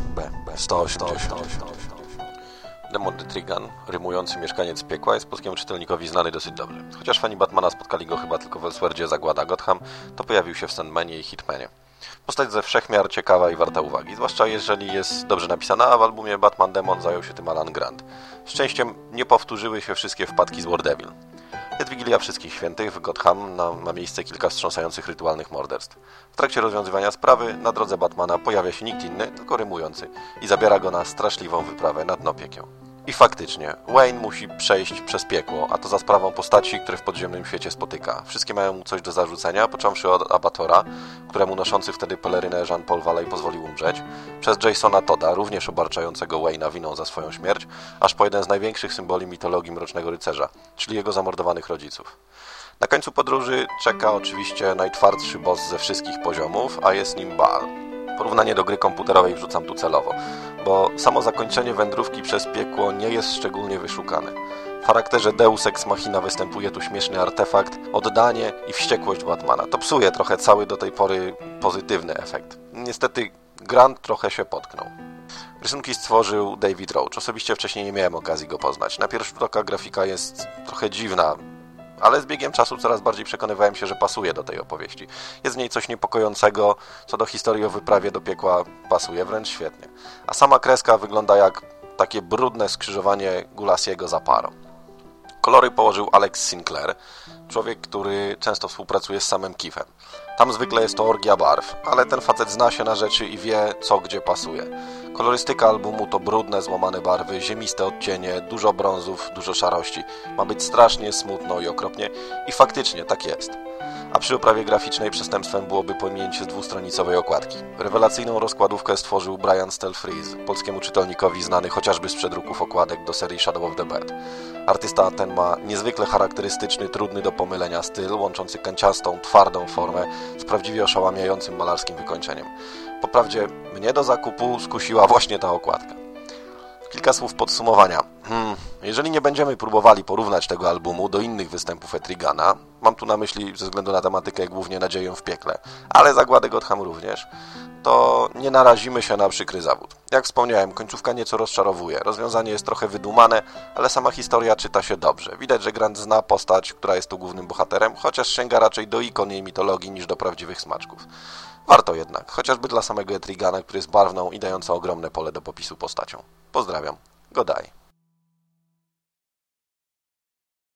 B, B, 180. Demon de Trigan, rymujący mieszkaniec piekła, jest polskiemu czytelnikowi znany dosyć dobrze. Chociaż fani Batmana spotkali go chyba tylko w Elseworldzie Zagłada Gotham, to pojawił się w Sandmanie i Hitmanie. Postać ze wszechmiar ciekawa i warta uwagi, zwłaszcza jeżeli jest dobrze napisana, a w albumie Batman Demon zajął się tym Alan Grant. Szczęściem nie powtórzyły się wszystkie wpadki z War Devil. Jest Wigilia Wszystkich Świętych w Gotham, na, ma miejsce kilka wstrząsających rytualnych morderstw. W trakcie rozwiązywania sprawy na drodze Batmana pojawia się nikt inny, tylko rymujący i zabiera go na straszliwą wyprawę na dno piekieł. I faktycznie, Wayne musi przejść przez piekło, a to za sprawą postaci, które w podziemnym świecie spotyka. Wszystkie mają mu coś do zarzucenia, począwszy od Abatora, któremu noszący wtedy pelerynę Jean-Paul Valley pozwolił umrzeć, przez Jasona Toda, również obarczającego Wayne'a winą za swoją śmierć, aż po jeden z największych symboli mitologii Mrocznego Rycerza, czyli jego zamordowanych rodziców. Na końcu podróży czeka oczywiście najtwardszy boss ze wszystkich poziomów, a jest nim Baal. Porównanie do gry komputerowej wrzucam tu celowo, bo samo zakończenie wędrówki przez piekło nie jest szczególnie wyszukane. W charakterze Deus Ex Machina występuje tu śmieszny artefakt, oddanie i wściekłość Batmana. To psuje trochę cały do tej pory pozytywny efekt. Niestety Grant trochę się potknął. Rysunki stworzył David Roach. Osobiście wcześniej nie miałem okazji go poznać. Na pierwszy rzut oka grafika jest trochę dziwna, ale z biegiem czasu coraz bardziej przekonywałem się, że pasuje do tej opowieści. Jest w niej coś niepokojącego, co do historii o wyprawie do piekła pasuje wręcz świetnie. A sama kreska wygląda jak takie brudne skrzyżowanie Gulasiego za parą. Kolory położył Alex Sinclair, człowiek, który często współpracuje z samym Kifem. Tam zwykle jest to orgia barw, ale ten facet zna się na rzeczy i wie, co gdzie pasuje. Kolorystyka albumu to brudne, złamane barwy, ziemiste odcienie, dużo brązów, dużo szarości. Ma być strasznie, smutno i okropnie i faktycznie tak jest. A przy oprawie graficznej przestępstwem byłoby pominięcie dwustronicowej okładki. Rewelacyjną rozkładówkę stworzył Brian Stelfreeze, polskiemu czytelnikowi znany chociażby z przedruków okładek do serii Shadow of the Bird. Artysta ten ma niezwykle charakterystyczny, trudny do pomylenia styl, łączący kanciastą, twardą formę z prawdziwie oszałamiającym malarskim wykończeniem. Poprawdzie mnie do zakupu skusiła właśnie ta okładka. Kilka słów podsumowania. Hmm, jeżeli nie będziemy próbowali porównać tego albumu do innych występów Etrigana, mam tu na myśli ze względu na tematykę głównie Nadzieję w piekle, ale Zagładę Gotham również, to nie narazimy się na przykry zawód. Jak wspomniałem, końcówka nieco rozczarowuje. Rozwiązanie jest trochę wydumane, ale sama historia czyta się dobrze. Widać, że Grant zna postać, która jest tu głównym bohaterem, chociaż sięga raczej do ikon jej mitologii niż do prawdziwych smaczków. Warto jednak, chociażby dla samego Etrigana, który jest barwną i dająca ogromne pole do popisu postacią. Pozdrawiam. Godaj.